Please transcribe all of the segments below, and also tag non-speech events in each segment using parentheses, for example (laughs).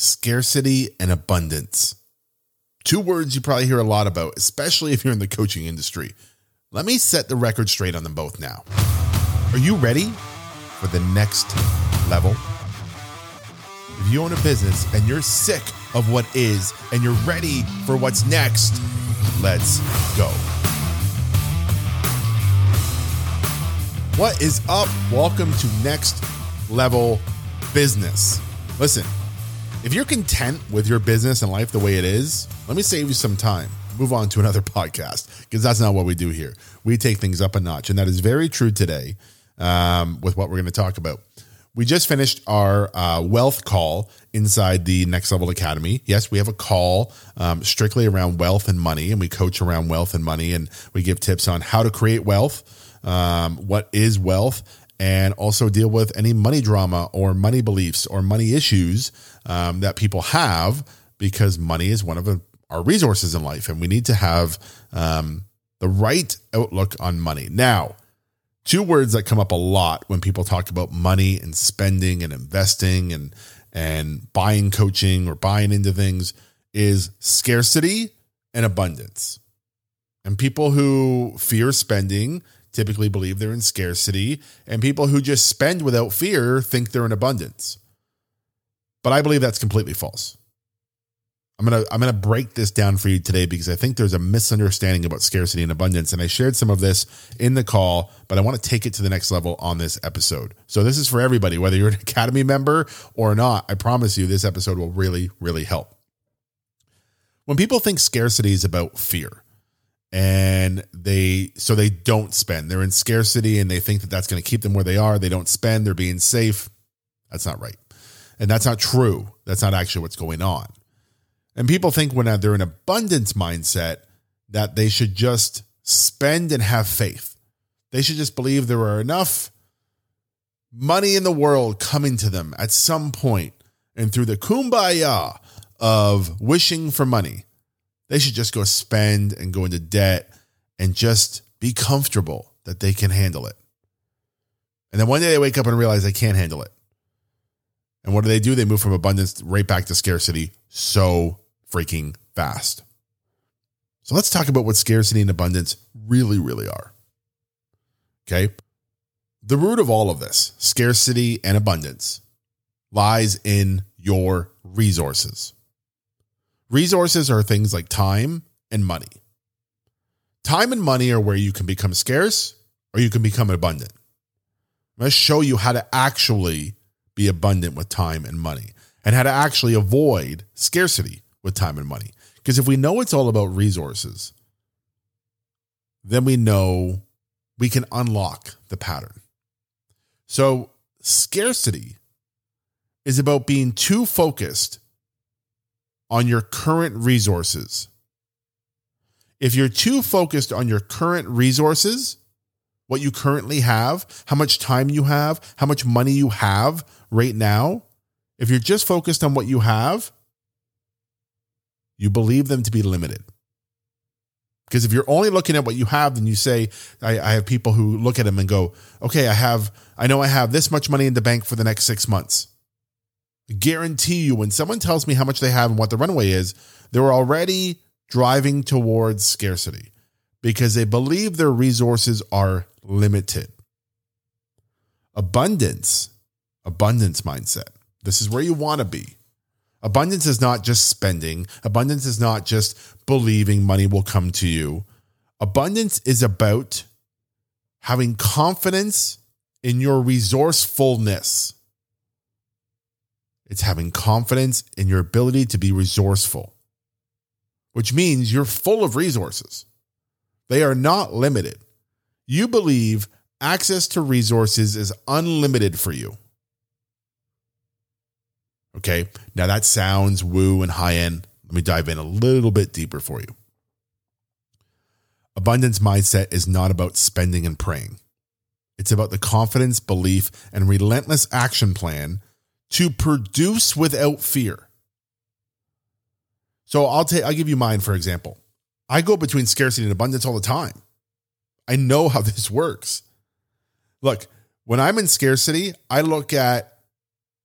scarcity and abundance. Two words you probably hear a lot about, especially if you're in the coaching industry. Let me set the record straight on them both now. Are you ready for the next level? If you own a business and you're sick of what is and you're ready for what's next, let's go. What is up? Welcome to Next Level Business. Listen, if you're content with your business and life the way it is, let me save you some time. Move on to (laughs) another podcast because that's not what we do here. We take things up a notch, and that is very true today um, with what we're going to talk about. We just finished our uh, wealth call inside the Next Level Academy. Yes, we have a call um, strictly around wealth and money, and we coach around wealth and money, and we give tips on how to create wealth, um, what is wealth, and also deal with any money drama or money beliefs or money issues um, that people have because money is one of our resources in life, and we need to have um, the right outlook on money. Now, two words that come up a lot when people talk about money and spending and investing and and buying coaching or buying into things is scarcity and abundance. And people who fear spending typically believe they're in scarcity, and people who just spend without fear think they're in abundance. But I believe that's completely false. I'm gonna I'm gonna break this down for you today because I think there's a misunderstanding about scarcity and abundance, and I shared some of this in the call, but I want to take it to the next level on this episode. So this is for everybody, whether you're an (laughs) Academy member or not. I promise you, this episode will really really help. When people think scarcity is about fear, and they so they don't spend, they're in scarcity, and they think that that's going to keep them where they are. They don't spend, they're being safe. That's not right, and that's not true. That's not actually what's going on. And people think when they're in an abundance mindset that they should just spend and have faith. They should just believe there are enough money in the world coming to them at some point, and through the kumbaya of wishing for money, they should just go spend and go into debt and just be comfortable that they can handle it. And then one day they wake up and realize they can't handle it. And what do they do? They move from abundance right back to scarcity so freaking fast. So let's talk about what scarcity and abundance really, really are. Okay. The root of all of this, scarcity and abundance, lies in your resources. Resources are things like time and money. Time and money are where you can become scarce or you can become abundant. I'm going to show you how to actually be abundant with time and money and how to actually avoid scarcity with time and money. Because if we know it's all about resources, then we know we can unlock the pattern. So, scarcity is about being too focused on your current resources. If you're too focused on your current resources, what you currently have, how much time you have, how much money you have right now, if you're just focused on what you have, you believe them to be limited. Because if you're only looking at what you have, then you say, I, I, have people who look at them and go, okay, I have, I know I have this much money in the bank for the next six months. Guarantee you, when someone tells me how much they have and what the runway is, they're already driving towards scarcity because they believe their resources are limited. Abundance, abundance mindset. This is where you want to be. Abundance is not just spending, abundance is not just believing money will come to you. Abundance is about having confidence in your resourcefulness. It's having confidence in your ability to be resourceful, which means you're full of resources. They are not limited. You believe access to resources is unlimited for you. Okay. Now that sounds woo and high end. Let me dive in a little bit deeper for you. Abundance mindset is not about spending and praying. It's about the confidence, belief, and relentless action plan to produce without fear. So I'll take I'll give you mine for example. I go between scarcity and abundance all the time. I know how (laughs) this works. Look, when I'm in scarcity, I look at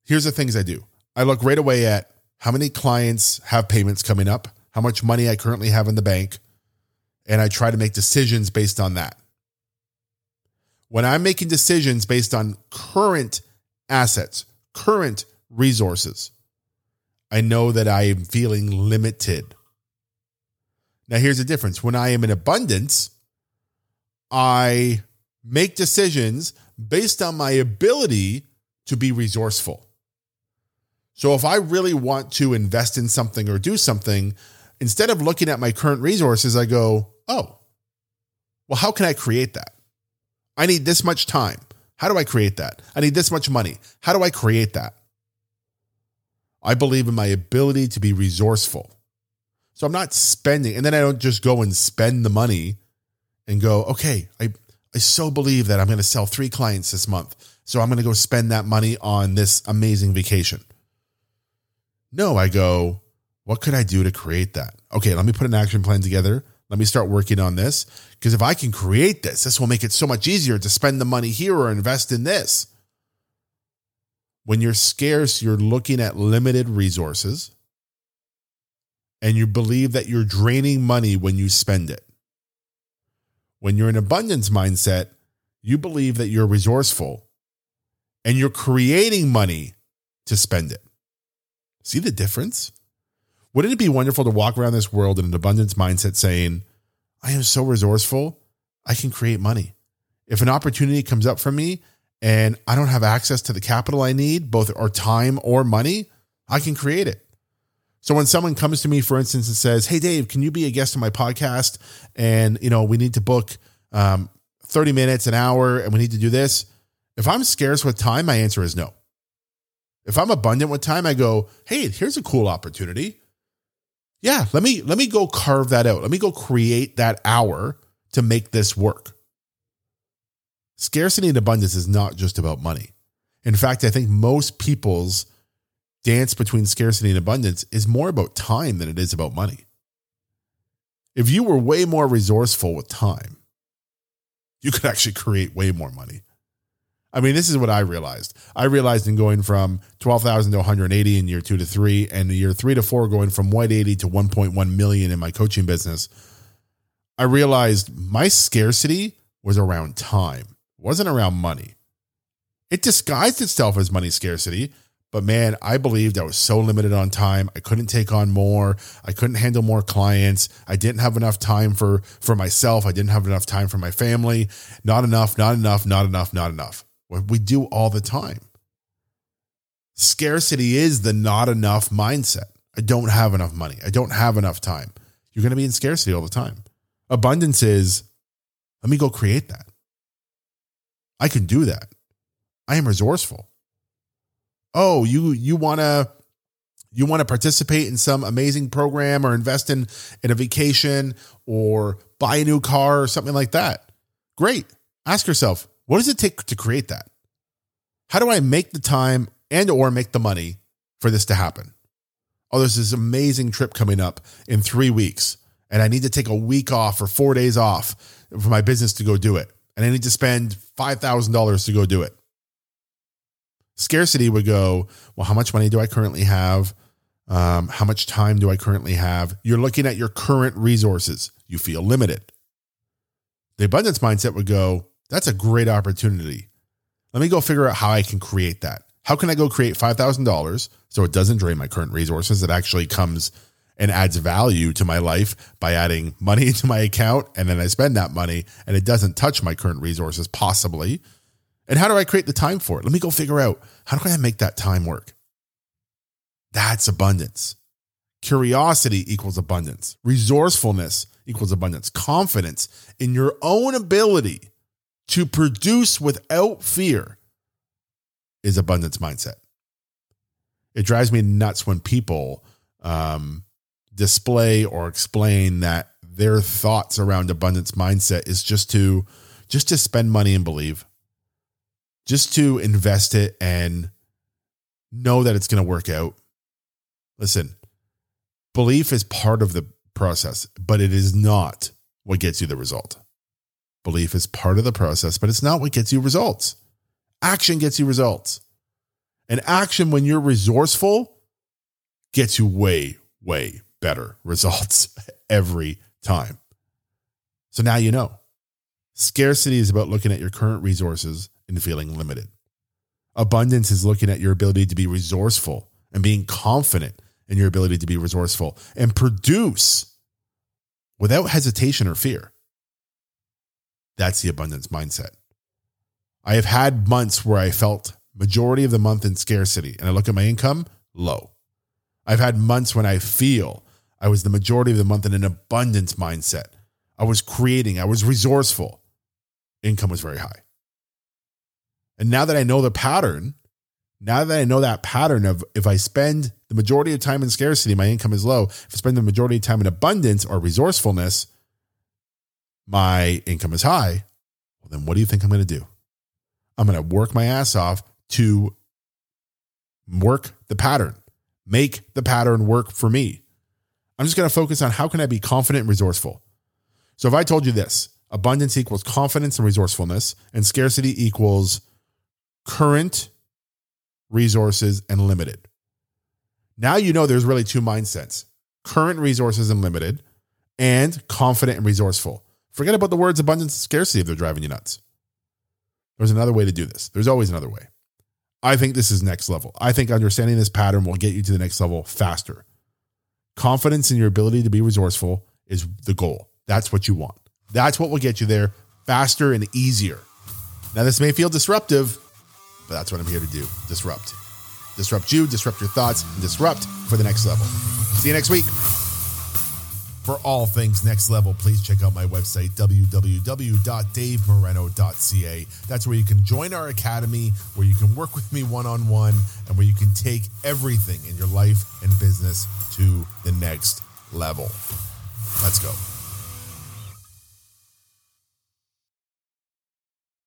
here's the things I do. I look right away at how many clients have payments coming up, how much money I currently have in the bank, and I try to make decisions based on that. When I'm making decisions based on current assets, current resources, I know that I am feeling limited. Now, here's the difference when I am in abundance, I make decisions based on my ability to be resourceful. So, if I really want to invest in something or do something, instead of looking at my current resources, I go, oh, well, how can I create that? I need this much time. How do I create that? I need this much money. How do I create that? I believe in my ability to be resourceful. So I'm not spending, and then I don't just go and spend the money and go, okay, I, I so believe that I'm going to sell three clients this month. So I'm going to go spend that money on this amazing vacation. No, I go, what could I do to create that? Okay, let me put an action plan together. Let me start working on this. Because if I can create this, this will make it so much easier to spend the money here or invest in this. When you're scarce, you're looking at limited resources and you believe that you're draining money when you spend it. When you're in abundance mindset, you believe that you're resourceful and you're creating money to spend it. See the difference? Wouldn't it be wonderful to walk around this world in an abundance mindset saying, I am so resourceful, I can create money. If an opportunity comes up for me and I don't have access to the capital I need, both or time or money, I can create it. So when someone comes to me, for instance, and says, "Hey, Dave, can you be a guest on my podcast?" and you know we need to book um, thirty minutes, an hour, and we need to do this. If I'm scarce with time, my answer is no. If I'm abundant with time, I go, "Hey, here's a cool opportunity. Yeah, let me let me go carve that out. Let me go create that hour to make this work." Scarcity and abundance is not just about money. In fact, I think most people's dance between scarcity and abundance is more about time than it is about money. If you were way more resourceful with time, you could actually create way more money. I mean, this is what I realized. I realized in going from 12,000 to 180 in year two to three, and year three to four, going from 180 to 1.1 million in my coaching business, I realized my scarcity was around time, it wasn't around money. It disguised itself as money scarcity but man, I believed I was so limited on time. I couldn't take on more. I couldn't handle more clients. I didn't have enough time for for myself. I didn't have enough time for my family. Not enough, not enough, not enough, not enough. What we do all the time. Scarcity is the not enough mindset. I don't have enough money. I don't have enough time. You're going to be in scarcity all the time. Abundance is let me go create that. I can do that. I am resourceful oh, you you want to you want to participate in some amazing program or invest in in a vacation or buy a new car or something like that. Great. Ask yourself, what does it take to create that? How do I make the time and or make the money for this to happen? Oh, there's this amazing trip coming up in 3 weeks and I need to take a week off or 4 days off for my business to go do it. And I need to spend $5,000 to go do it. Scarcity would go, well, how much money do I currently have? Um, how much time do I currently have? You're looking at your current resources. You feel limited. The abundance mindset would go, that's a great opportunity. Let me go figure out how I can create that. How can I go create $5,000 so it doesn't drain my current resources? It actually comes and adds value to my life by adding money (laughs) into my account and then I spend that money and it doesn't touch my current resources, possibly. And how do I create the time for it? Let me go figure out how do I make that time work? That's abundance. Curiosity equals abundance. Resourcefulness equals abundance. Confidence in your own ability to produce without fear is abundance mindset. It drives me nuts when people um, display or explain that their thoughts around abundance mindset is just to just to spend money and believe just to invest it and know that it's going to work out. Listen, belief is part of the process, but it is not what gets you the result. Belief is part of the process, but it's not what gets you results. Action gets you results. And action, when you're resourceful, gets you way, way better (laughs) results every time. So now you know. Scarcity is about looking at your current resources and feeling limited. Abundance is looking at your ability to be resourceful and being confident in your ability to be resourceful and produce without hesitation or fear. That's the abundance mindset. I have had months where I felt majority of the month in scarcity and I look at my income low. I've had months when I feel I was the majority of the month in an abundance mindset. I was creating, I was resourceful. Income was very high. And now that I know the pattern, now that I know that pattern of if I spend the majority of time in scarcity, my income is low. If I spend the majority of time in abundance or resourcefulness, my income is high. Well, then what do you think I'm going to do? I'm going to work my ass off to work the pattern, make the pattern work for me. I'm just going to focus on how can I be confident and resourceful. So if I told you this, abundance equals confidence and resourcefulness, and scarcity equals current resources and limited. Now you know there's really two mindsets current resources and limited, and confident and resourceful. Forget about the words abundance and scarcity if they're driving you nuts. There's another way to do this. There's always another way. I think this is next level. I think understanding this pattern will get you to the next level faster. Confidence in your ability to be resourceful is the goal. That's what you want. That's what will get you there faster and easier. Now, this may feel disruptive, but that's what I'm here to do disrupt. Disrupt you, disrupt your thoughts, and disrupt for the next level. See you next week. For all things next level, please check out my website, www.davemoreno.ca. That's where you can join our academy, where you can work with me one on one, and where you can take everything in your life and business to the next level. Let's go.